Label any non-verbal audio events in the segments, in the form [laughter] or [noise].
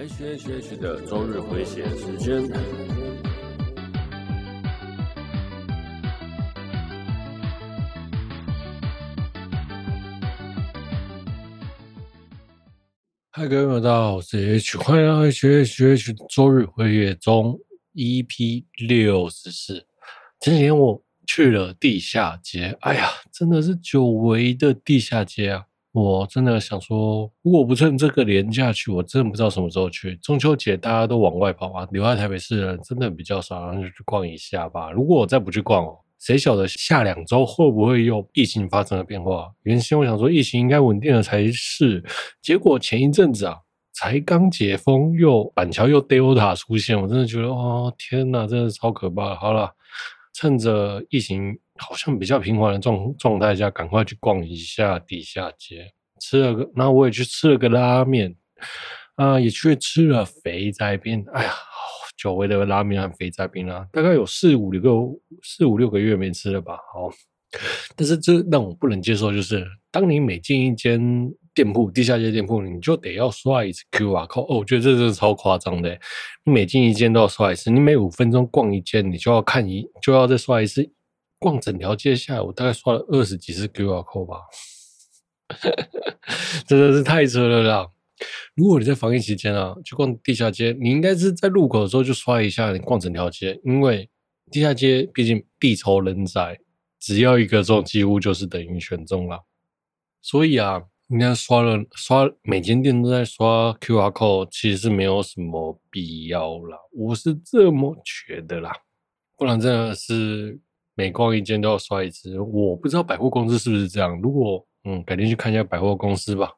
H H H 的周日回血时间。嗨，各位朋友，大家好，我是 H，欢迎来到 H H H 周日回血中 EP 六十四。前几天我去了地下街，哎呀，真的是久违的地下街啊！我真的想说，如果不趁这个年假去，我真的不知道什么时候去。中秋节大家都往外跑啊，留在台北市的人真的比较少，然后就去逛一下吧。如果我再不去逛哦，谁晓得下两周会不会又疫情发生了变化？原先我想说疫情应该稳定了才是，结果前一阵子啊，才刚解封，又板桥又 Delta 出现，我真的觉得哦，天哪，真的超可怕。好了，趁着疫情。好像比较平缓的状状态下，赶快去逛一下地下街，吃了个，那我也去吃了个拉面，啊、也去吃了肥宅冰。哎呀，久违的拉面和肥宅冰啊，大概有四五六个四五六个月没吃了吧。好，但是这让我不能接受，就是当你每进一间店铺，地下街店铺，你就得要刷一次 QR code。哦，我觉得这真的超夸张的，你每进一间都要刷一次，你每五分钟逛一间，你就要看一，就要再刷一次。逛整条街下来，我大概刷了二十几次 QR code 吧，[laughs] 真的是太扯了啦！如果你在防疫期间啊，去逛地下街，你应该是在路口的时候就刷一下，你逛整条街，因为地下街毕竟地稠人窄，只要一个中，几乎就是等于全中了。所以啊，应该刷了刷，每间店都在刷 QR code，其实是没有什么必要啦，我是这么觉得啦，不然真的是。每逛一间都要刷一次，我不知道百货公司是不是这样。如果嗯，改天去看一下百货公司吧。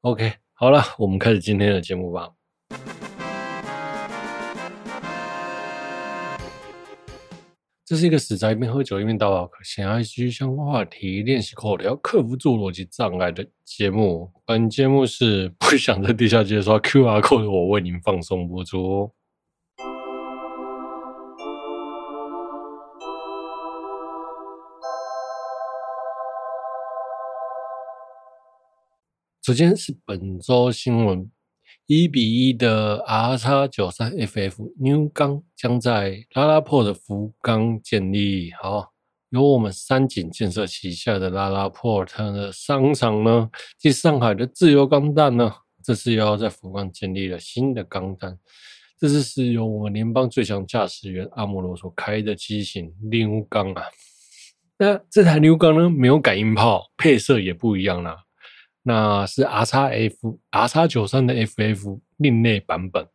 OK，好了，我们开始今天的节目吧。这是一个死宅一边喝酒一边打保可想要继续相关话题练习口条，克服做逻辑障碍的节目。本节目是不想在地下街刷 QR code 的我为您放松播出。首先是本周新闻：一比一的 R 叉九三 FF New 钢将在拉拉破的福冈建立。好，由我们三井建设旗下的拉拉破特的商场呢，继上海的自由钢弹呢，这次又要在福冈建立了新的钢弹。这次是由我们联邦最强驾驶员阿姆罗所开的机型 New 钢啊。那这台 New 钢呢，没有感应炮，配色也不一样啦。那是 R 叉 F R 叉九三的 FF 另类版本。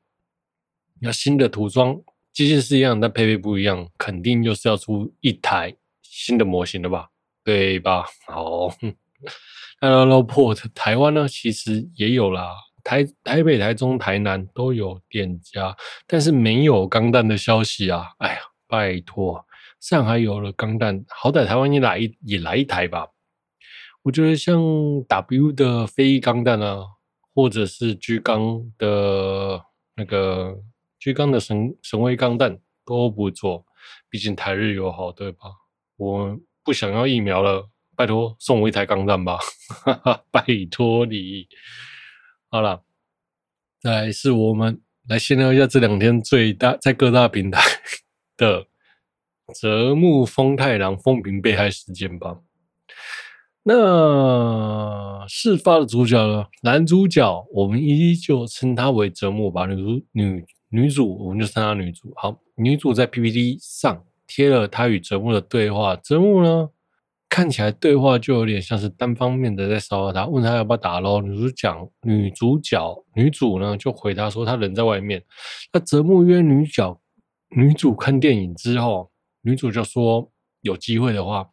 那新的涂装机械是一样，但配备不一样，肯定就是要出一台新的模型了吧？对吧？好，[laughs] 那 LaLaport 台湾呢，其实也有啦，台台北、台中、台南都有店家，但是没有钢弹的消息啊！哎呀，拜托，上海有了钢弹，好歹台湾也来也来一台吧。我觉得像 W 的飞翼钢弹啊，或者是 G 钢的那个 G 钢的神神威钢弹都不错，毕竟台日友好，对吧？我不想要疫苗了，拜托送我一台钢弹吧，哈哈，拜托你。好了，再来是我们来先聊一下这两天最大在各大平台 [laughs] 的泽木丰太郎风评被害事件吧。那事发的主角呢？男主角我们依旧称他为泽木吧。女主女女主我们就称她女主。好，女主在 PPT 上贴了她与泽木的对话。泽木呢，看起来对话就有点像是单方面的在骚扰她，问她要不要打咯。女主讲女主角女主呢就回答说她人在外面。那泽木约女角女主看电影之后，女主就说有机会的话。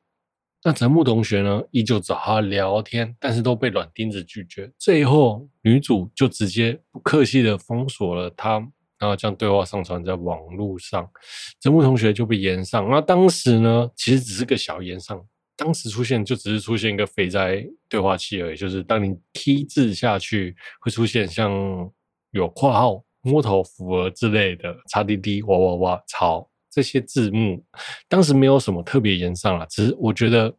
那泽木同学呢，依旧找他聊天，但是都被软钉子拒绝。最后，女主就直接不客气的封锁了他，然后将对话上传在网络上。泽木同学就被延上。那当时呢，其实只是个小延上，当时出现就只是出现一个肥宅对话器而已，就是当你 T 字下去，会出现像有括号、摸头、符额之类的，叉滴滴、哇哇哇、操。这些字幕当时没有什么特别严上了，只是我觉得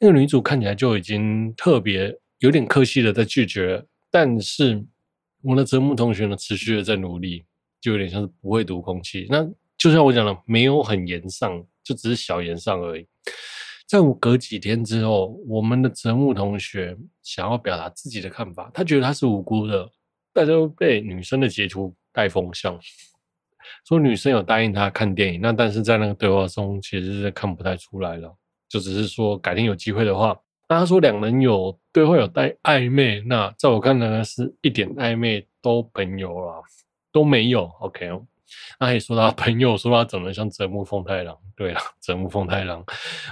那个女主看起来就已经特别有点客气的在拒绝，但是我的泽木同学呢，持续的在努力，就有点像是不会读空气。那就像我讲的，没有很严上，就只是小严上而已。在我隔几天之后，我们的泽木同学想要表达自己的看法，他觉得他是无辜的，大家都被女生的截图带风向，说女生有答应他看电影，那但是在那个对话中其实是看不太出来了，就只是说改天有机会的话，那他说两人有对话有带暧昧，那在我看来呢是一点暧昧都朋友了，都没有，OK。那还说他朋友说他长得像泽木丰太郎，对了，泽木丰太郎，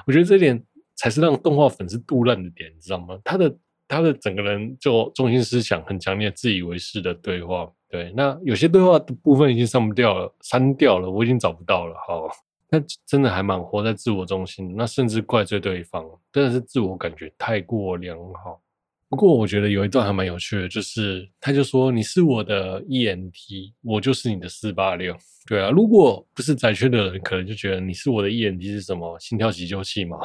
我觉得这点才是让动画粉丝杜烂的点，你知道吗？他的他的整个人就中心思想很强烈，自以为是的对话，对，那有些对话的部分已经删不掉了，删掉了，我已经找不到了，好，那真的还蛮活在自我中心，那甚至怪罪对方，真的是自我感觉太过良好。不过我觉得有一段还蛮有趣的，就是他就说，你是我的 ENT，我就是你的四八六。对啊，如果不是宅圈的人，可能就觉得你是我的 ENT 是什么？心跳急救器吗？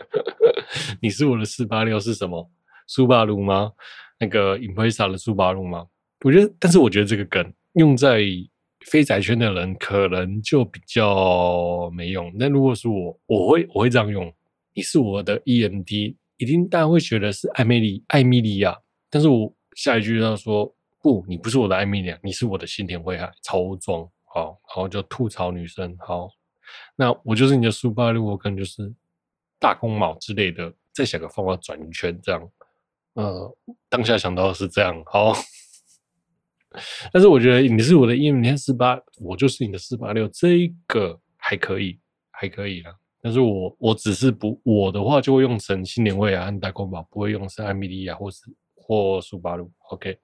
[laughs] 你是我的四八六是什么？苏巴鲁吗？那个 Impreza 的苏巴鲁吗？我觉得，但是我觉得这个梗用在非宅圈的人可能就比较没用。那如果是我，我会我会这样用，你是我的 EMT，。一定大家会觉得是艾米丽艾米莉亚，但是我下一句要说不，你不是我的艾米莉亚，你是我的新田惠海，超装好，然后就吐槽女生好，那我就是你的苏巴路，我可能就是大公毛之类的，再想个方法转一圈这样，呃，当下想到的是这样好，[laughs] 但是我觉得你是我的 EM 四八，我就是你的四八六，这个还可以，还可以啦。但是我我只是不我的话就会用成新年会啊和大公宝，不会用是艾米莉亚或是或苏巴鲁。OK，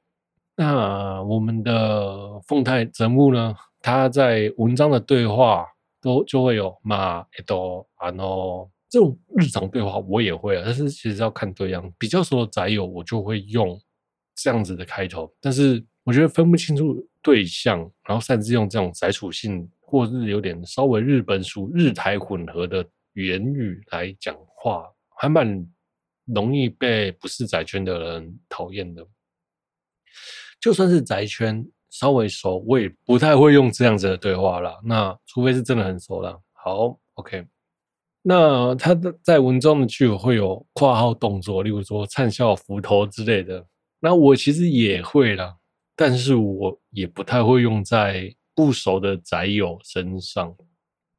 那我们的凤太泽木呢？他在文章的对话都就会有马诶多啊喏这种日常对话我也会啊，但是其实要看对象，比较熟的宅友我就会用这样子的开头。但是我觉得分不清楚对象，然后擅自用这种宅属性。或是有点稍微日本属日台混合的言语来讲话，还蛮容易被不是宅圈的人讨厌的。就算是宅圈稍微熟，我也不太会用这样子的对话啦。那除非是真的很熟了。好，OK。那他的在文中的句会有括号动作，例如说灿笑、扶头之类的。那我其实也会啦，但是我也不太会用在。不熟的宅友身上，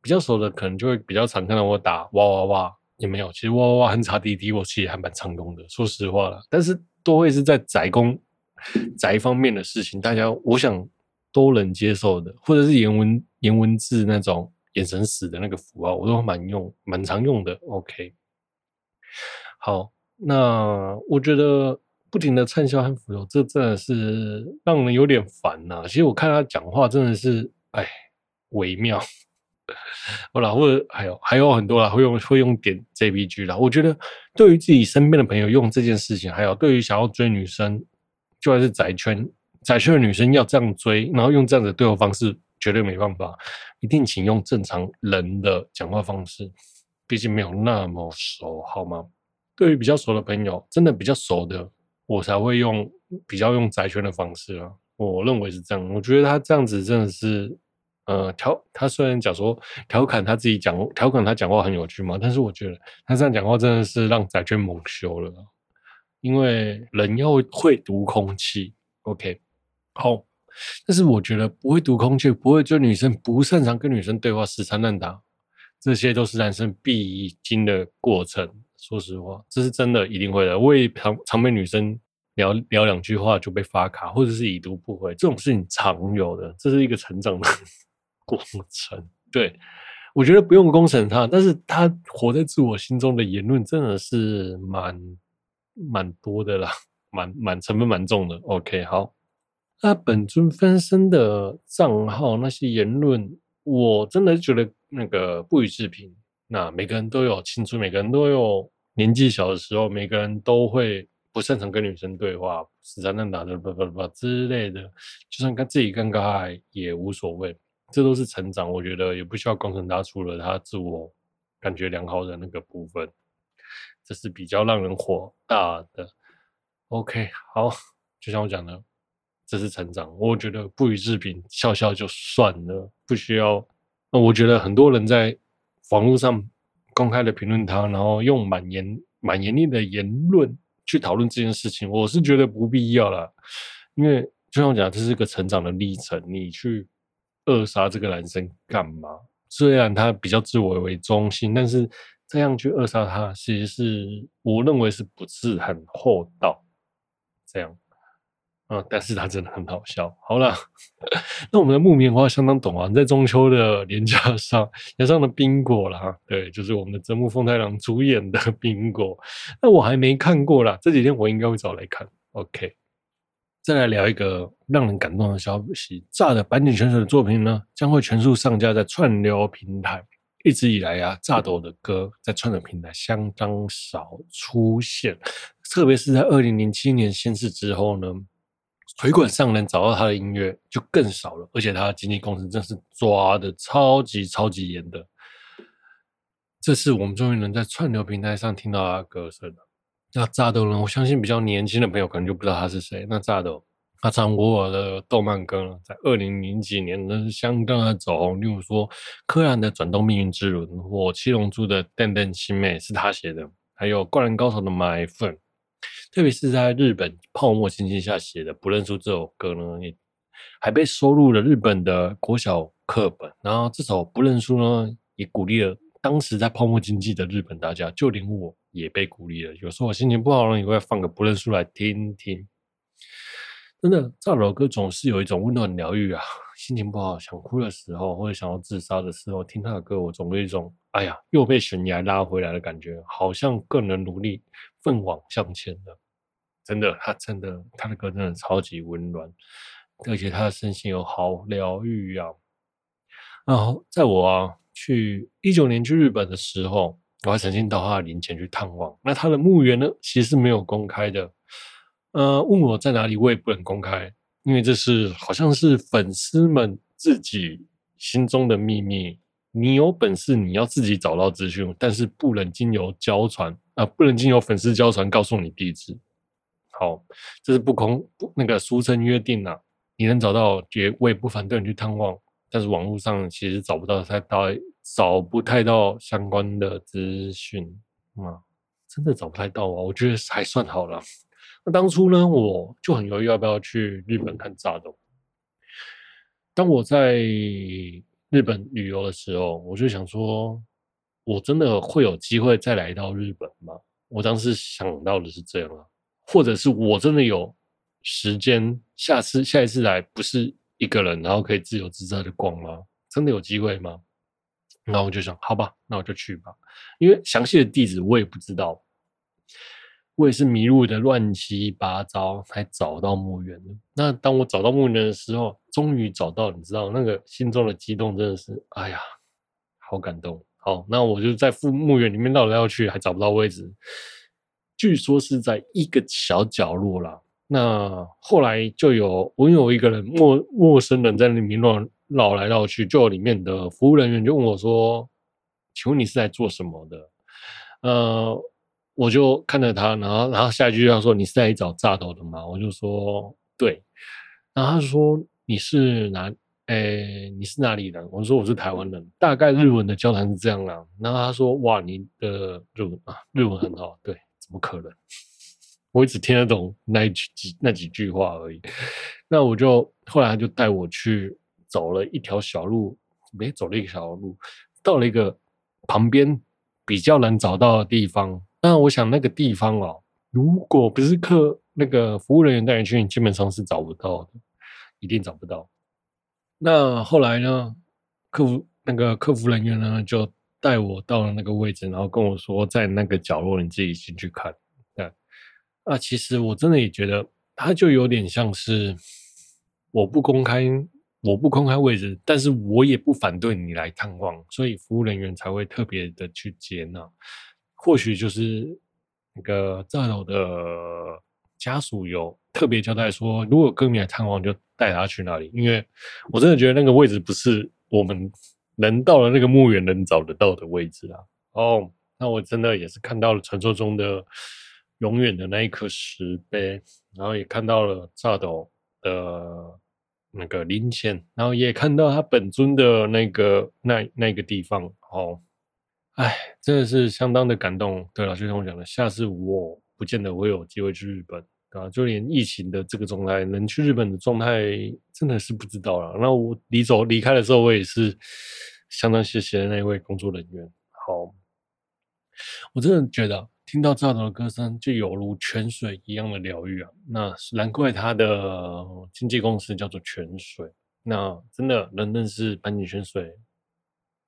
比较熟的可能就会比较常看到我打哇哇哇，也没有。其实哇哇哇和查滴滴我其实还蛮常用的，说实话啦。但是都会是在宅公宅方面的事情，大家我想都能接受的，或者是颜文颜文字那种眼神死的那个符号，我都蛮用蛮常用的。OK，好，那我觉得。不停的灿笑和扶头，这真的是让人有点烦呐、其实我看他讲话真的是，哎，微妙。[laughs] 我老会还有还有很多啦，会用会用点 JPG 啦。我觉得对于自己身边的朋友用这件事情，还有对于想要追女生，就算是宅圈宅圈的女生要这样追，然后用这样的对话方式，绝对没办法。一定请用正常人的讲话方式，毕竟没有那么熟，好吗？对于比较熟的朋友，真的比较熟的。我才会用比较用宅圈的方式啊，我认为是这样。我觉得他这样子真的是，呃，调他虽然讲说调侃他自己讲调侃他讲话很有趣嘛，但是我觉得他这样讲话真的是让宅圈蒙羞了。因为人要会读空气，OK，好，但是我觉得不会读空气，不会追女生，不擅长跟女生对话，死缠烂打，这些都是男生必经的过程。说实话，这是真的，一定会的。我也常常被女生聊聊两句话就被发卡，或者是已读不回，这种事情常有的，这是一个成长的 [laughs] 过程。对，我觉得不用公审他，但是他活在自我心中的言论真的是蛮蛮多的啦，蛮蛮成分蛮重的。OK，好，那本尊分身的账号那些言论，我真的觉得那个不予置评。那每个人都有青春，每个人都有年纪小的时候，每个人都会不擅长跟女生对话，死缠烂打的，不不不之类的，就算跟自己尴尬也无所谓，这都是成长。我觉得也不需要工程他除了他自我感觉良好的那个部分，这是比较让人火大的。OK，好，就像我讲的，这是成长。我觉得不予置评，笑笑就算了，不需要。那我觉得很多人在网络上公开的评论他，然后用蛮严蛮严厉的言论去讨论这件事情，我是觉得不必要了。因为就像我讲，这是一个成长的历程，你去扼杀这个男生干嘛？虽然他比较自我为中心，但是这样去扼杀他，其实是我认为是不是很厚道？这样。啊！但是他真的很好笑。好了，[laughs] 那我们的木棉花相当懂啊，在中秋的连假上也上了冰果了哈。对，就是我们的真木丰太郎主演的 [laughs] 冰果。那我还没看过啦，这几天我应该会找来看。OK，再来聊一个让人感动的消息：炸的坂井泉水的作品呢，将会全数上架在串流平台。一直以来啊，炸斗的歌在串流平台相当少出现，特别是在二零零七年仙事之后呢。水管上能找到他的音乐就更少了，而且他的经纪公司真是抓的超级超级严的。这次我们终于能在串流平台上听到他的歌声了。那炸斗呢？我相信比较年轻的朋友可能就不知道他是谁。那炸斗他唱过的动漫歌，在二零零几年呢是相当的走红，例如说柯南的《转动命运之轮》或七龙珠的《电电新妹》是他写的，还有《灌篮高手》的《My Friend》。特别是在日本泡沫经济下写的《不认输》这首歌呢，也还被收入了日本的国小课本。然后这首《不认输》呢，也鼓励了当时在泡沫经济的日本大家，就连我也被鼓励了。有时候我心情不好了，也会放个《不认输》来听听。真的，这首歌总是有一种温暖疗愈啊！心情不好、想哭的时候，或者想要自杀的时候，听他的歌，我总有一种哎呀，又被悬崖拉回来的感觉，好像更能努力奋往向前了。真的，他真的，他的歌真的超级温暖，而且他的声线又好疗愈呀。然后，在我啊去一九年去日本的时候，我还曾经到他的灵前去探望。那他的墓园呢，其实是没有公开的。呃，问我在哪里，我也不能公开，因为这是好像是粉丝们自己心中的秘密。你有本事，你要自己找到资讯，但是不能经由交传啊、不能经由粉丝交传告诉你地址。好，这是不公不那个俗称约定啊。你能找到，也我也不反对你去探望。但是网络上其实找不到太到，找不太到相关的资讯啊，真的找不太到啊。我觉得还算好了。那当初呢，我就很犹豫要不要去日本看炸斗。当我在日本旅游的时候，我就想说，我真的会有机会再来到日本吗？我当时想到的是这样啊。或者是我真的有时间，下次下一次来不是一个人，然后可以自由自在的逛吗？真的有机会吗？然后我就想，好吧，那我就去吧。因为详细的地址我也不知道，我也是迷路的乱七八糟才找到墓园的。那当我找到墓园的时候，终于找到，你知道那个心中的激动真的是，哎呀，好感动。好，那我就在墓墓园里面绕来绕去，还找不到位置。据说是在一个小角落啦。那后来就有我有一个人陌陌生人在里面乱绕来绕去，就里面的服务人员就问我说：“请问你是在做什么的？”呃，我就看着他，然后然后下一句就要说：“你是在找炸头的吗？”我就说：“对。”然后他说：“你是哪？诶，你是哪里人？”我说：“我是台湾人。”大概日文的交谈是这样啦。然后他说：“哇，你的日文啊，日文很好。”对。怎么可能，我只听得懂那几几那几句话而已。那我就后来他就带我去走了一条小路，没走了一个小路，到了一个旁边比较难找到的地方。那我想那个地方哦，如果不是客那个服务人员带你去，你基本上是找不到的，一定找不到。那后来呢，客服那个客服人员呢就。带我到了那个位置，然后跟我说，在那个角落，你自己进去看。对，啊，其实我真的也觉得，他就有点像是我不公开，我不公开位置，但是我也不反对你来探望，所以服务人员才会特别的去接纳。或许就是那个炸斗的家属有特别交代说，如果跟你来探望，就带他去那里，因为我真的觉得那个位置不是我们。能到了那个墓园能找得到的位置啊！哦，那我真的也是看到了传说中的永远的那一颗石碑，然后也看到了炸斗的那个零钱，然后也看到他本尊的那个那那个地方哦，哎，真的是相当的感动。对了，就像我讲的，下次我不见得会有机会去日本啊，就连疫情的这个状态，能去日本的状态真的是不知道了。那我离走离开的时候，我也是相当谢谢那位工作人员。好，我真的觉得。听到赵导的歌声，就有如泉水一样的疗愈啊！那难怪他的经纪公司叫做泉水。那真的能认识坂井泉水，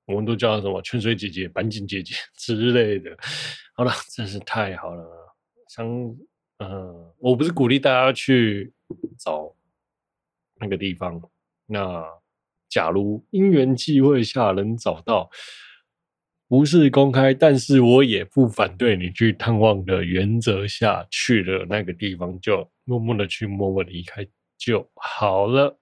我们都叫他什么泉水姐姐、坂井姐姐 [laughs] 之类的。好了，真是太好了。想，嗯，我不是鼓励大家去找那个地方。那假如因缘际会下能找到。不是公开，但是我也不反对你去探望的原则下去了那个地方，就默默的去，默默离开就好了。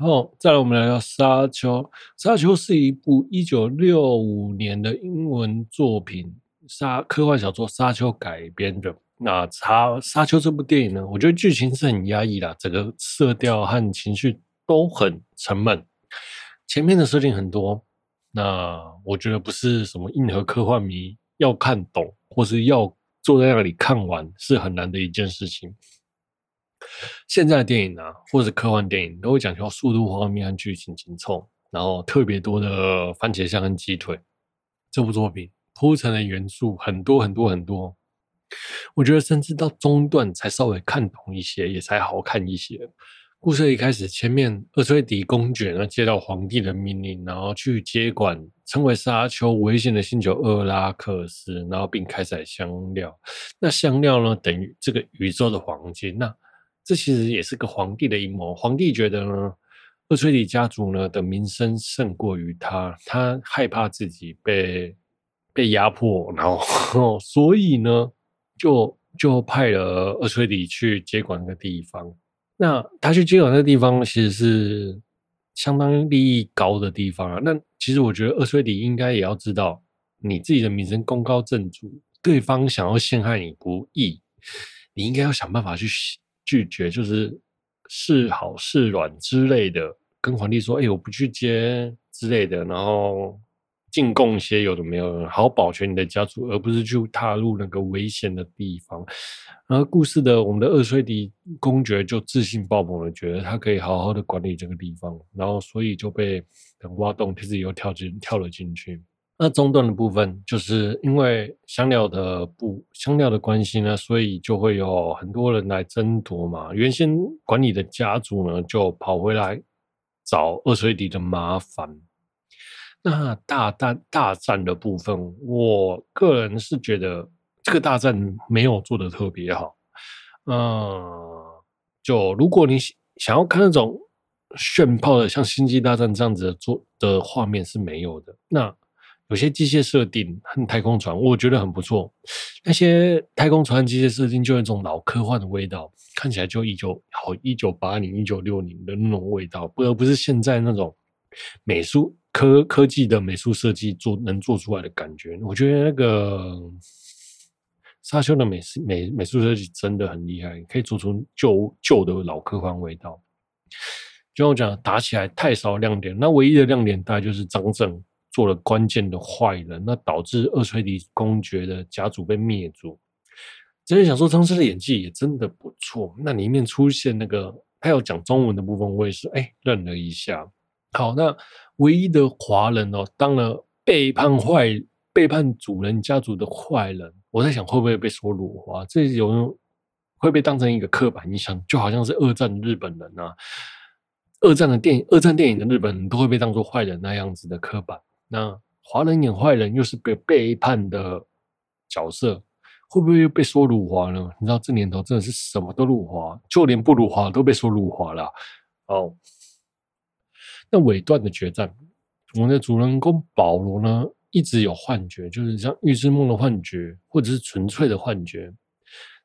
好，再来我们来到《沙丘》。《沙丘》是一部一九六五年的英文作品，沙科幻小说《沙丘》改编的。那《沙沙丘》这部电影呢，我觉得剧情是很压抑的，整个色调和情绪都很沉闷。前面的设定很多，那我觉得不是什么硬核科幻迷要看懂，或是要坐在那里看完是很难的一件事情。现在的电影啊，或者是科幻电影，都会讲究速度、画面和剧情紧凑，然后特别多的番茄酱跟鸡腿。这部作品铺陈的元素很多很多很多。我觉得甚至到中段才稍微看懂一些，也才好看一些。故事一开始，前面厄崔迪公爵呢接到皇帝的命令，然后去接管称为沙丘危险的星球厄拉克斯，然后并开采香料。那香料呢，等于这个宇宙的黄金。那这其实也是个皇帝的阴谋。皇帝觉得呢，厄崔里家族呢的名声胜过于他，他害怕自己被被压迫，然后 [laughs] 所以呢。就就派了厄崔里去接管那个地方。那他去接管那个地方，其实是相当利益高的地方啊。那其实我觉得厄崔里应该也要知道，你自己的名声功高震主，对方想要陷害你不义，你应该要想办法去拒绝，就是是好是软之类的，跟皇帝说：“哎，我不去接之类的。”然后。进贡些有的没有，好保全你的家族，而不是去踏入那个危险的地方。而故事的我们的二崔迪公爵就自信爆棚的觉得他可以好好的管理这个地方，然后所以就被等挖洞，自己又跳进跳了进去。那中段的部分，就是因为香料的不香料的关系呢，所以就会有很多人来争夺嘛。原先管理的家族呢，就跑回来找二水底的麻烦。那大战大战的部分，我个人是觉得这个大战没有做的特别好。嗯，就如果你想要看那种炫炮的，像《星际大战》这样子的做的画面是没有的。那有些机械设定和太空船，我觉得很不错。那些太空船机械设定就有一种老科幻的味道，看起来就一九好一九八零、一九六零的那种味道，不而不是现在那种美术。科科技的美术设计做能做出来的感觉，我觉得那个沙丘的美美美术设计真的很厉害，可以做出旧旧的老科幻味道。就像我讲，打起来太少亮点，那唯一的亮点大概就是张震做了关键的坏人，那导致厄崔迪公爵的家族被灭族。真的想说，张震的演技也真的不错。那里面出现那个他要讲中文的部分，我也是哎愣了一下。好，那。唯一的华人哦，当了背叛坏、背叛主人家族的坏人，我在想会不会被说辱华？这有会被当成一个刻板印象，就好像是二战日本人啊，二战的电影、二战电影的日本人都会被当作坏人那样子的刻板。那华人演坏人又是被背叛的角色，会不会又被说辱华呢？你知道这年头真的是什么都辱华，就连不辱华都被说辱华了。哦。那尾段的决战，我们的主人公保罗呢，一直有幻觉，就是像预知梦的幻觉，或者是纯粹的幻觉。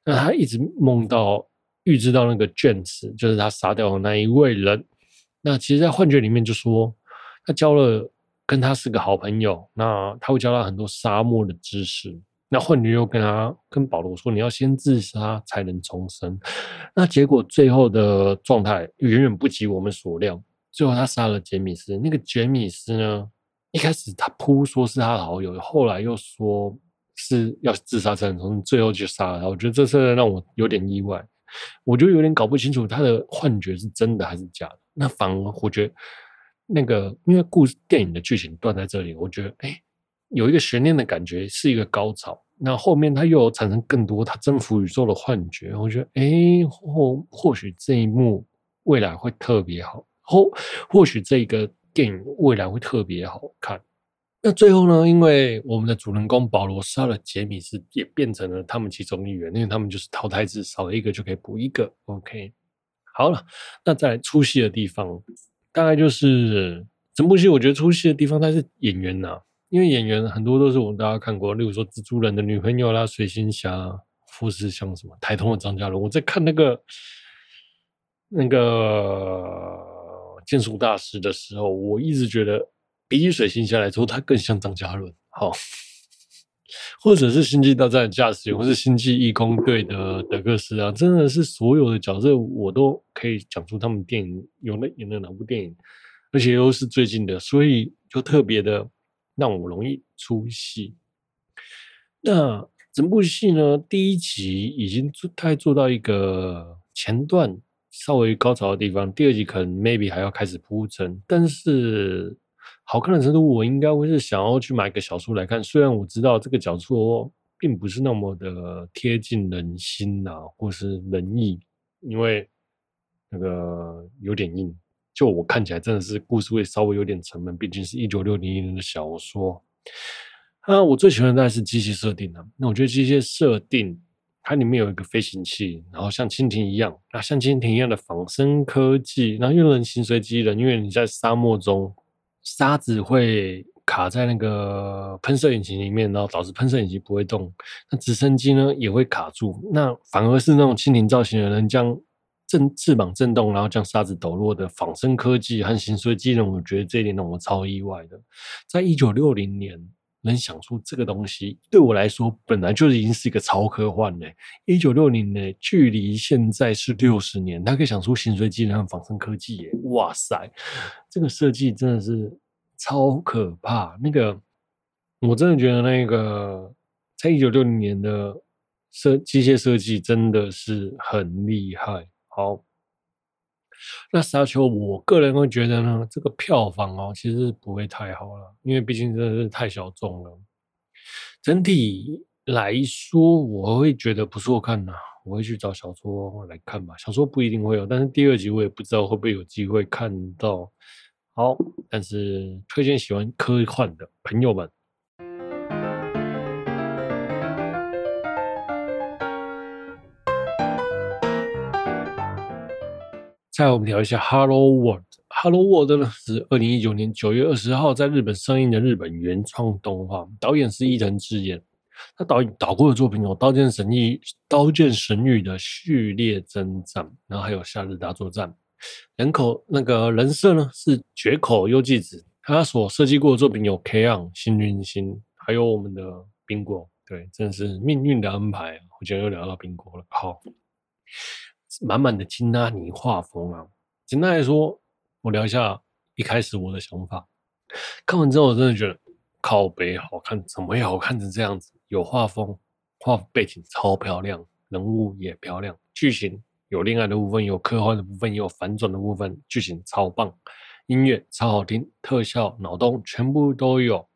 那他一直梦到预知到那个卷子，就是他杀掉的那一位人。那其实，在幻觉里面就说，他交了跟他是个好朋友，那他会教他很多沙漠的知识。那幻觉又跟他跟保罗说：“你要先自杀才能重生。”那结果最后的状态远远不及我们所料。最后他杀了杰米斯。那个杰米斯呢，一开始他扑说是他的好友，后来又说是要自杀才能重生，最后就杀了他。我觉得这事让我有点意外，我就有点搞不清楚他的幻觉是真的还是假的。那反而我觉得那个，因为故事电影的剧情断在这里，我觉得哎。有一个悬念的感觉，是一个高潮。那后面他又产生更多他征服宇宙的幻觉，我觉得，哎，或或许这一幕未来会特别好，或或许这个电影未来会特别好看。那最后呢？因为我们的主人公保罗杀了杰米斯，也变成了他们其中一员，因为他们就是淘汰制，少了一个就可以补一个。OK，好了，那再来出戏的地方，大概就是整部戏，我觉得出戏的地方，它是演员呐、因为演员很多都是我们大家看过，例如说蜘蛛人的女朋友啦、水星侠，或是像什么台通的张嘉伦。我在看那个那个剑术大师的时候，我一直觉得比起水星侠来说，他更像张嘉伦。好，或者是星际大战的驾驶员，或是星际异攻队的德克斯啊，真的是所有的角色，我都可以讲出他们电影有那演的哪部电影，而且又是最近的，所以就特别的。让我容易出戏。那整部戏呢，第一集已经做，大概做到一个前段稍微高潮的地方，第二集可能 maybe 还要开始铺陈。但是好看的程度，我应该会是想要去买个小说来看。虽然我知道这个小说并不是那么的贴近人心啊，或是人意，因为那个有点硬。就我看起来，真的是故事会稍微有点沉闷，毕竟是一九六零年的小说。啊，我最喜欢的还是机械设定啊。那我觉得机械设定，它里面有一个飞行器，然后像蜻蜓一样，啊，像蜻蜓一样的仿生科技，然后又能形随机人，因为你在沙漠中，沙子会卡在那个喷射引擎里面，然后导致喷射引擎不会动。那直升机呢也会卡住，那反而是那种蜻蜓造型的人将。震翅膀震动，然后将沙子抖落的仿生科技和形随机人，我觉得这一点让我超意外的。在一九六零年能想出这个东西，对我来说本来就已经是一个超科幻嘞。一九六零年距离现在是六十年，他可以想出形随机人和仿生科技耶！哇塞，这个设计真的是超可怕。那个我真的觉得那个在一九六零年的设机械设计真的是很厉害。好，那沙丘，我个人会觉得呢，这个票房哦，其实不会太好了，因为毕竟真的是太小众了。整体来说，我会觉得不错看呐，我会去找小说来看吧。小说不一定会有，但是第二集我也不知道会不会有机会看到。好，但是推荐喜欢科幻的朋友们。再我们聊一下《Hello World》，《Hello World》呢是二零一九年九月二十号在日本上映的日本原创动画，导演是伊藤智彦。他导导过的作品有《刀剑神域》《刀剑神域》的序列征战，然后还有《夏日大作战》。人口那个人设呢是绝口优纪子，他所设计过的作品有《K-ON》、《幸运星》，还有我们的冰果。对，真的是命运的安排。我今天又聊到冰果了，好。满满的金拉尼画风啊！简单来说，我聊一下一开始我的想法。看完之后，我真的觉得靠北好看，怎么也好看成这样子？有画风，画背景超漂亮，人物也漂亮，剧情有恋爱的部分，有科幻的部分，也有反转的部分，剧情超棒，音乐超好听，特效、脑洞全部都有，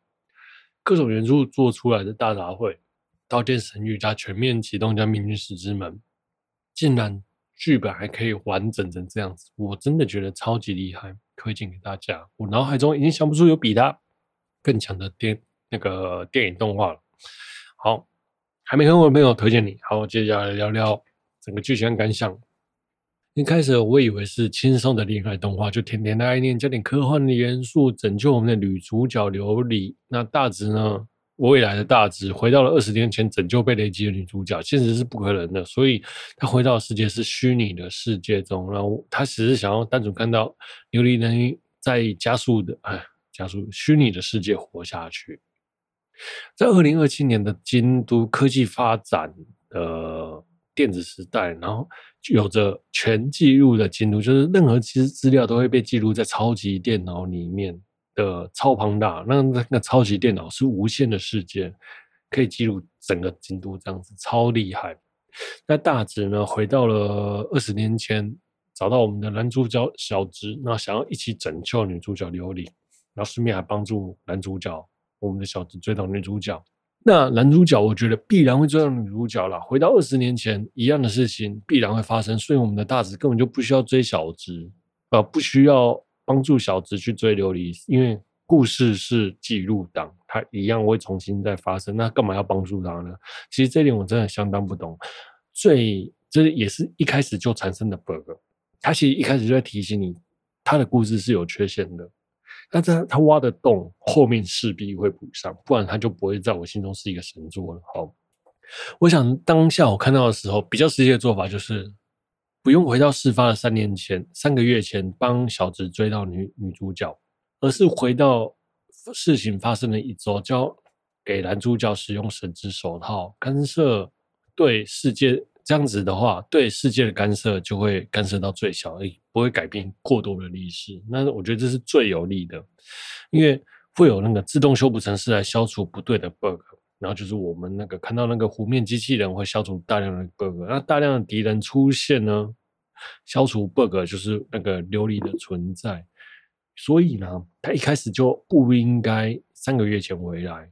各种元素做出来的大杂烩，刀剑神域加全面启动加命运石之门，竟然。剧本还可以完整成这样子，我真的觉得超级厉害，推荐给大家。我脑海中已经想不出有比它更强的电那个电影动画了。好，还没看过的朋友推荐你。好，接下来聊聊整个剧情感想。一开始我以为是轻松的恋爱动画，就甜甜的爱恋加点科幻的元素，拯救我们的女主角琉璃。那大直呢？未来的大直回到了二十年前，拯救被雷击的女主角，现实是不可能的，所以他回到世界是虚拟的世界中，然后他只是想要单纯看到琉璃能在加速的，哎，加速虚拟的世界活下去。在二零二七年的京都科技发展的电子时代，然后有着全记录的京都，就是任何其实资料都会被记录在超级电脑里面的超庞大，那那个超级电脑是无限的世界，可以记录整个京都这样子，超厉害。那大直呢，回到了二十年前，找到我们的男主角小直，那想要一起拯救女主角琉璃，然后顺便还帮助男主角。我们的小直追到女主角，那男主角我觉得必然会追到女主角了。回到二十年前，一样的事情必然会发生，所以我们的大直根本就不需要追小直，呃，不需要帮助小直去追琉璃，因为故事是记录档，它一样会重新再发生。那干嘛要帮助他呢？其实这点我真的相当不懂。最这也是一开始就产生的 bug，他其实一开始就在提醒你，他的故事是有缺陷的。那这他挖的洞后面势必会补上，不然他就不会在我心中是一个神作了。好，我想当下我看到的时候，比较实际的做法就是不用回到事发的三年前、三个月前帮小直追到女女主角，而是回到事情发生的一周，交给男主角使用神之手套干涉对世界。这样子的话，对世界的干涉就会干涉到最小，而不会改变过多的历史。那我觉得这是最有利的，因为会有那个自动修补程式来消除不对的 bug。然后就是我们那个看到那个湖面机器人会消除大量的 bug，那大量的敌人出现呢，消除 bug 就是那个琉璃的存在。所以呢，他一开始就不应该三个月前回来，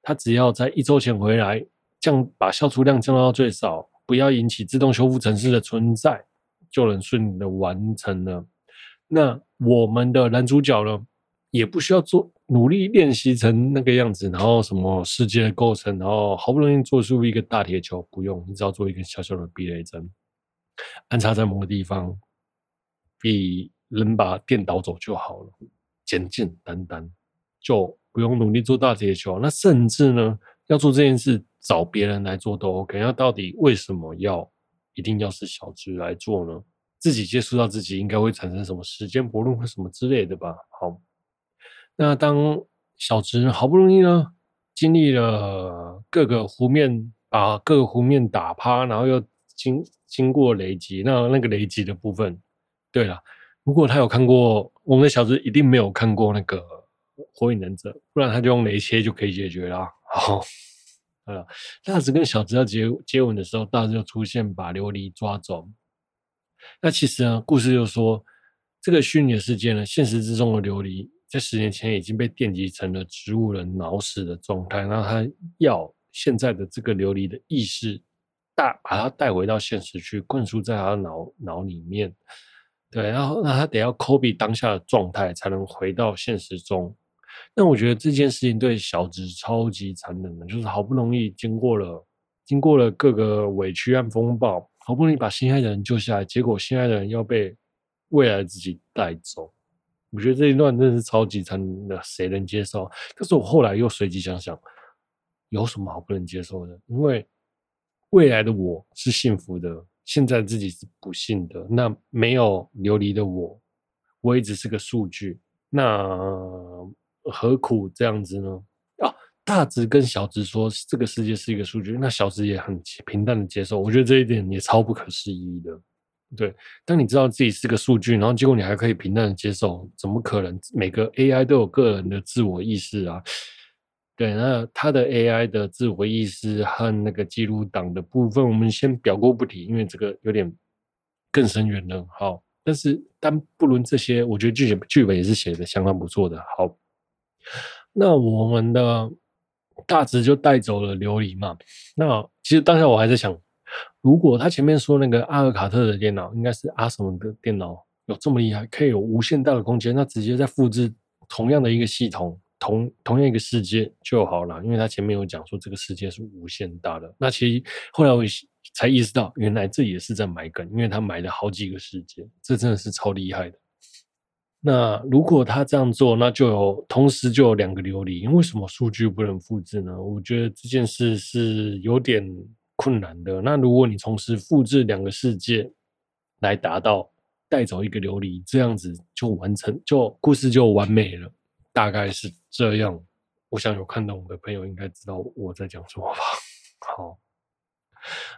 他只要在一周前回来，降把消除量降到最少。不要引起自动修复城市的存在，就能顺利的完成了。那我们的男主角呢，也不需要做努力练习成那个样子，然后什么世界的构成，然后好不容易做出一个大铁球，不用，你只要做一个小小的避雷针，安插在某个地方，比能把电导走就好了，简简单单，就不用努力做大铁球。那甚至呢，要做这件事。找别人来做都 OK，那到底为什么要一定要是小智来做呢？自己接触到自己应该会产生什么时间悖论或什么之类的吧？好，那当小直好不容易呢，经历了各个湖面，把各个湖面打趴，然后又经经过雷击，那那个雷击的部分，对了，如果他有看过，我们的小直一定没有看过那个火影忍者，不然他就用雷切就可以解决了。好。呃，大直跟小直要接接吻的时候，大直就出现把琉璃抓走。那其实呢，故事就说这个虚拟的世界呢，现实之中的琉璃在十年前已经被电击成了植物人脑死的状态。那他要现在的这个琉璃的意识带把他带回到现实去，灌输在他的脑脑里面。对，然后那他得要 copy 当下的状态，才能回到现实中。那我觉得这件事情对小直超级残忍的，就是好不容易经过了经过了各个委屈和风暴，好不容易把心爱的人救下来，结果心爱的人要被未来自己带走。我觉得这一段真的是超级惨的，谁能接受？可是我后来又随即想想，有什么好不能接受的？因为未来的我是幸福的，现在自己是不幸的。那没有琉璃的我，我一直是个数据。那。何苦这样子呢？啊，大直跟小直说这个世界是一个数据，那小直也很平淡的接受。我觉得这一点也超不可思议的。对，当你知道自己是个数据，然后结果你还可以平淡的接受，怎么可能？每个 AI 都有个人的自我意识啊。对，那他的 AI 的自我意识和那个记录档的部分，我们先表过不提，因为这个有点更深远了。好，但是但不论这些，我觉得剧剧本也是写的相当不错的。好。那我们的大直就带走了琉璃嘛？那其实当下我还在想，如果他前面说那个阿尔卡特的电脑应该是阿什么的电脑有这么厉害，可以有无限大的空间，那直接再复制同样的一个系统，同同样一个世界就好了。因为他前面有讲说这个世界是无限大的。那其实后来我才意识到，原来这也是在埋梗，因为他埋了好几个世界，这真的是超厉害的。那如果他这样做，那就有同时就有两个琉璃，为什么数据不能复制呢？我觉得这件事是有点困难的。那如果你同时复制两个世界，来达到带走一个琉璃，这样子就完成，就故事就完美了。大概是这样。我想有看懂的朋友应该知道我在讲什么吧。[laughs] 好，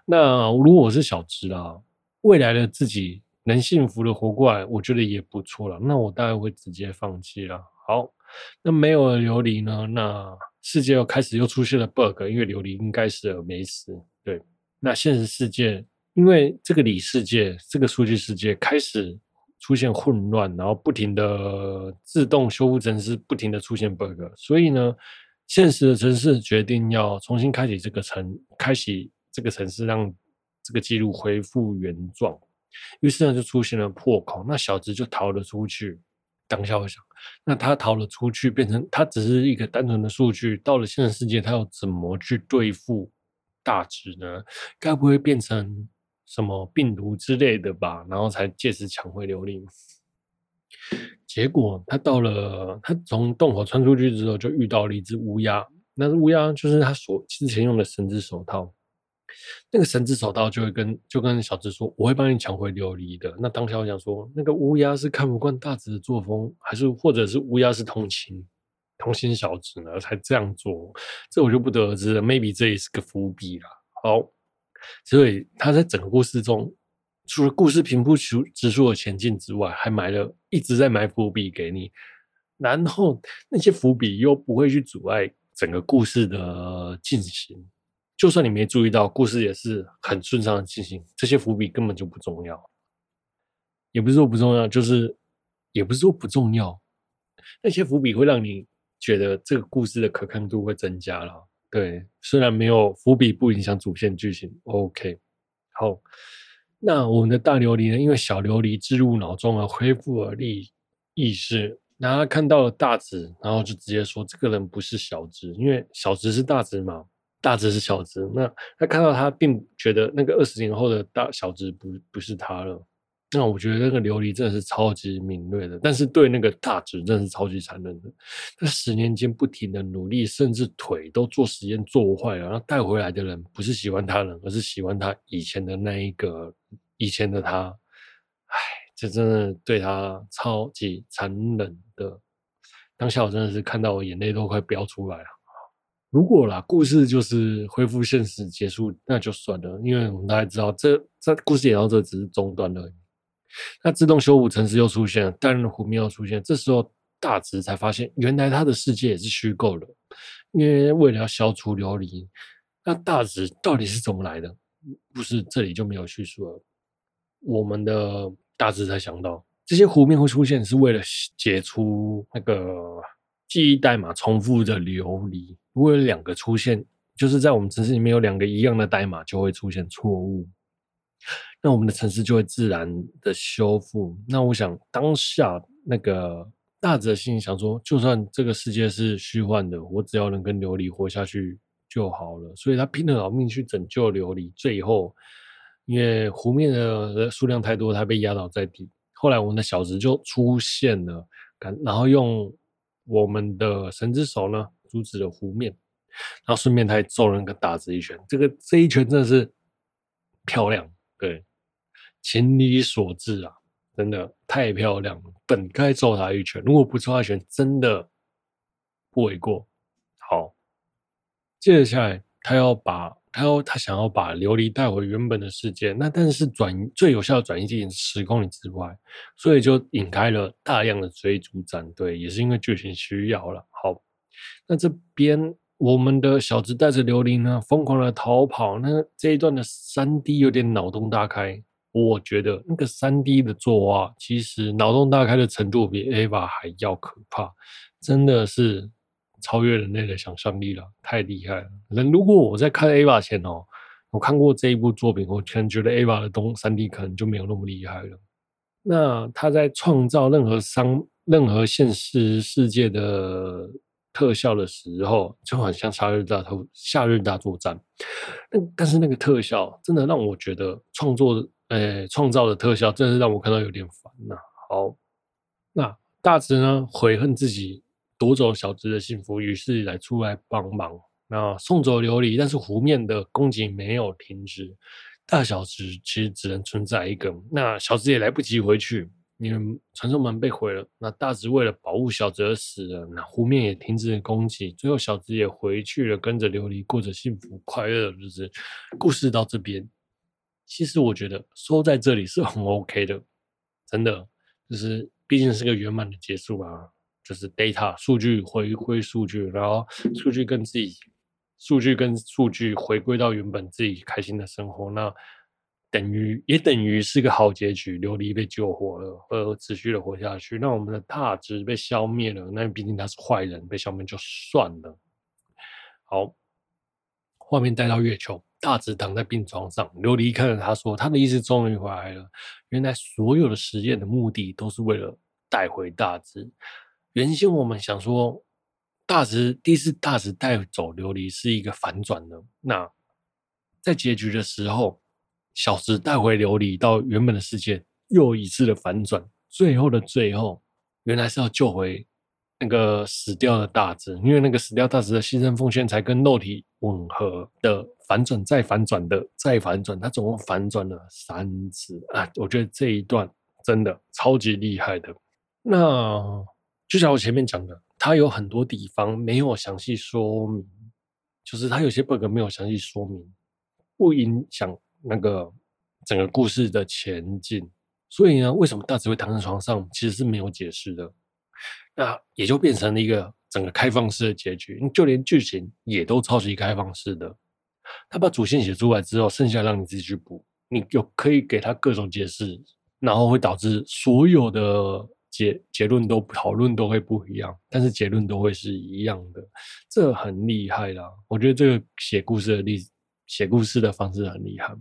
那如果我是小直啦，未来的自己能幸福的活过来，我觉得也不错了。那我大概会直接放弃了。好，那没有了琉璃呢？那世界又开始又出现了 bug，因为琉璃应该是没死。对，那现实世界因为这个里世界这个数据世界开始。出现混乱，然后不停的自动修复程式，不停的出现 bug，所以呢，现实的城市决定要重新开启这个城，开启这个城市，让这个记录恢复原状。于是呢，就出现了破口，那小直就逃了出去。当下我想，那他逃了出去，变成他只是一个单纯的数据，到了现实世界，他要怎么去对付大直呢？该不会变成？什么病毒之类的吧，然后才借此抢回琉璃。结果他到了，他从洞口穿出去之后，就遇到了一只乌鸦。那只乌鸦就是他所之前用的神之手套。那个神之手套就会跟就跟小直说：“我会帮你抢回琉璃的。”那当下我想说，那个乌鸦是看不惯大直的作风，还是或者是乌鸦是同情同心小直呢，才这样做？这我就不得而知了。Maybe 这也是个伏笔啦。好。所以他在整个故事中，除了故事平铺直叙的前进之外，还埋了一直在埋伏笔给你，然后那些伏笔又不会去阻碍整个故事的进行。就算你没注意到，故事也是很顺畅的进行。这些伏笔根本就不重要，也不是说不重要，就是也不是说不重要。那些伏笔会让你觉得这个故事的可看度会增加了。对，虽然没有伏笔，不影响主线剧情。OK，好，那我们的大琉璃呢？因为小琉璃置入脑中而恢复了力意识，然后他看到了大直，然后就直接说：“这个人不是小直，因为小直是大直嘛，大直是小直。”那他看到他，并觉得那个二十年后的大小直不不是他了。那我觉得那个琉璃真的是超级敏锐的，但是对那个大直真的是超级残忍的。他十年间不停的努力，甚至腿都做实验做坏了，然后带回来的人不是喜欢他人，而是喜欢他以前的那一个以前的他。唉，这真的对他超级残忍的。当下我真的是看到我眼泪都快飙出来了。如果啦，故事就是恢复现实结束，那就算了，因为我们大家知道，这这故事演到这只是中断了。那自动修复程式又出现了，大量的湖面又出现。这时候大直才发现，原来他的世界也是虚构的。因为为了要消除琉璃，那大直到底是怎么来的？不是这里就没有叙述了。我们的大直才想到，这些湖面会出现是为了解除那个记忆代码重复的琉璃。如果有两个出现，就是在我们程式里面有两个一样的代码，就会出现错误。那我们的城市就会自然的修复。那我想当下那个大直心想说，就算这个世界是虚幻的，我只要能跟琉璃活下去就好了。所以他拼了老命去拯救琉璃。最后，因为湖面的数量太多，他被压倒在地。后来我们的小直就出现了，然后用我们的神之手呢阻止了湖面，然后顺便他还揍了那个大直一拳。这个这一拳真的是漂亮。对，情理所致啊，真的太漂亮了。本该揍他一拳，如果不揍他一拳，真的不为过。好，接下来他要把他要他想要把琉璃带回原本的世界，那但是转最有效的转移地点十公里之外，所以就引开了大量的追逐战。对，也是因为剧情需要了。好，那这边。我们的小直带着琉璃呢，疯狂的逃跑。那这一段的三 D 有点脑洞大开，我觉得那个三 D 的作画，其实脑洞大开的程度比 EVA 还要可怕，真的是超越人类的想象力了，太厉害了。那如果我在看 EVA 前哦，我看过这一部作品，我可能觉得 EVA 的东三 D 可能就没有那么厉害了。那他在创造任何商、任何现实世界的。特效的时候就很像夏日大头夏日大作战，那但是那个特效真的让我觉得创作诶创造的特效真是让我看到有点烦呐。好，那大直呢悔恨自己夺走小直的幸福，于是来出来帮忙，那送走琉璃，但是湖面的攻击没有停止，大小直其实只能存在一个，那小直也来不及回去，你们传送门被毁了，那大直为了保护小直而死了，那湖面也停止了攻击，最后小直也回去了，跟着琉璃过着幸福快乐的日子。故事到这边，其实我觉得说在这里是很 OK 的，真的，就是毕竟是个圆满的结束吧。就是 data 数据回归数据，然后数据跟自己，数据跟数据回归到原本自己开心的生活，那等于也等于是个好结局。琉璃被救活了，而持续的活下去。那我们的大直被消灭了，那毕竟他是坏人，被消灭就算了。好，画面带到月球，大直躺在病床上，琉璃看着他说：“他的意识终于回来了。原来所有的实验的目的都是为了带回大直。”原先我们想说，大直第一次大直带走琉璃是一个反转的。那在结局的时候，小直带回琉璃到原本的世界，又一次的反转。最后的最后，原来是要救回那个死掉的大直，因为那个死掉大直的牺牲奉献才跟肉体吻合的反转，再反转的再反转，他总共反转了三次啊！我觉得这一段真的超级厉害的。那。就像我前面讲的，它有很多地方没有详细说明，就是它有些 bug 没有详细说明，不影响那个整个故事的前进。所以呢，为什么大只会躺在床上，其实是没有解释的。那也就变成了一个整个开放式的结局，就连剧情也都超级开放式的。他把主线写出来之后，剩下让你自己去补，你就可以给他各种解释，然后会导致所有的。结结论都讨论都会不一样，但是结论都会是一样的，这很厉害啦。我觉得这个写故事的例子，写故事的方式很厉害。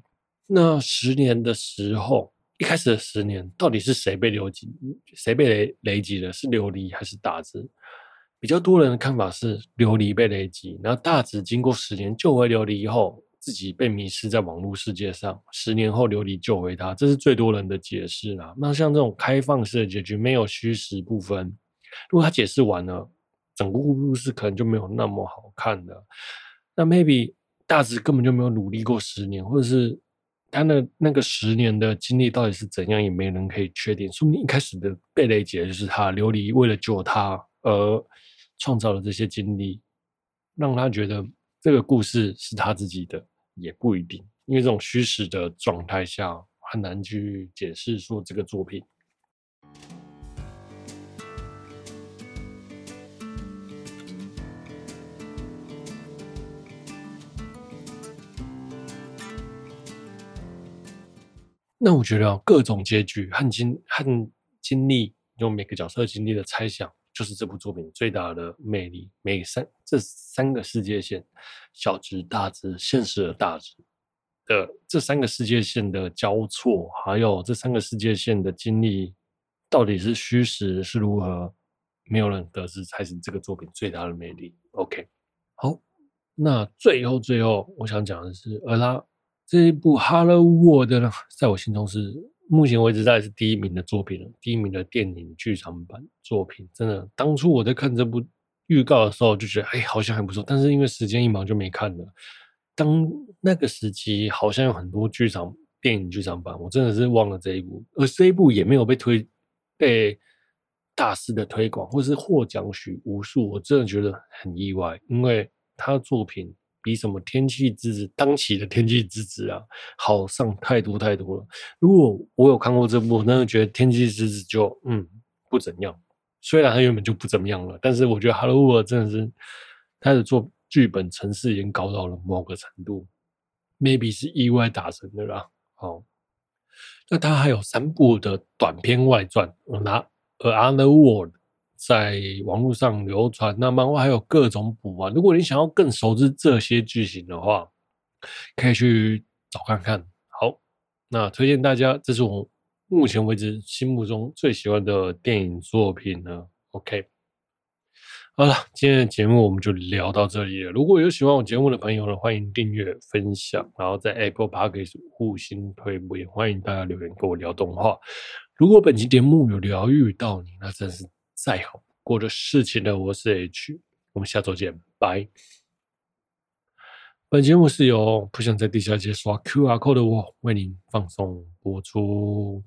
那十年的时候，一开始的十年，到底是谁被流击？谁被雷雷击的？是琉璃还是大直？比较多人的看法是琉璃被雷击，然后大直经过十年救回琉璃以后。自己被迷失在网络世界上，十年后琉璃救回他，这是最多人的解释啦。那像这种开放式的结局，没有虚实部分，如果他解释完了，整个故事可能就没有那么好看的。那 maybe 大直根本就没有努力过十年，或者是他的那个十年的经历到底是怎样，也没人可以确定。说不定一开始的被雷劫就是他，琉璃为了救他而创造了这些经历，让他觉得这个故事是他自己的。也不一定，因为这种虚实的状态下，很难去解释说这个作品。那我觉得啊各种结局和经和经历，用每个角色经历的猜想。就是这部作品最大的魅力，每三这三个世界线，小值、大值、现实的大值的这三个世界线的交错，还有这三个世界线的经历，到底是虚实是如何，没有人得知，才是这个作品最大的魅力。OK，好，那最后最后，我想讲的是，而他这一部《Hello World》呢，在我心中是。目前为止，大概是第一名的作品了。第一名的电影剧场版作品，真的，当初我在看这部预告的时候，就觉得，哎，好像还不错。但是因为时间一忙，就没看了。当那个时期，好像有很多剧场电影剧场版，我真的是忘了这一部。而这一部也没有被推，被大肆的推广，或是获奖许无数，我真的觉得很意外，因为他的作品。比什么天气之子当期的天气之子啊好上太多太多了。如果我有看过这部，那就觉得天气之子就嗯不怎样。虽然它原本就不怎么样了，但是我觉得《Hello World》真的是他的做剧本层次已经高到了某个程度，maybe 是意外达成的啦。好，那他还有三部的短篇外传，拿《Another World》。在网络上流传，那漫画还有各种补完。如果你想要更熟知这些剧情的话，可以去找看看。好，那推荐大家，这是我目前为止心目中最喜欢的电影作品了。OK，好了，今天的节目我们就聊到这里了。如果有喜欢我节目的朋友呢，欢迎订阅、分享，然后在 Apple Podcast 五星推播，也欢迎大家留言跟我聊动画。如果本期节目有疗愈到你，那真是。再好不过的事情呢，我是 H，我们下周见，拜。本节目是由不想在地下街刷 QR code 的我为您放送播出。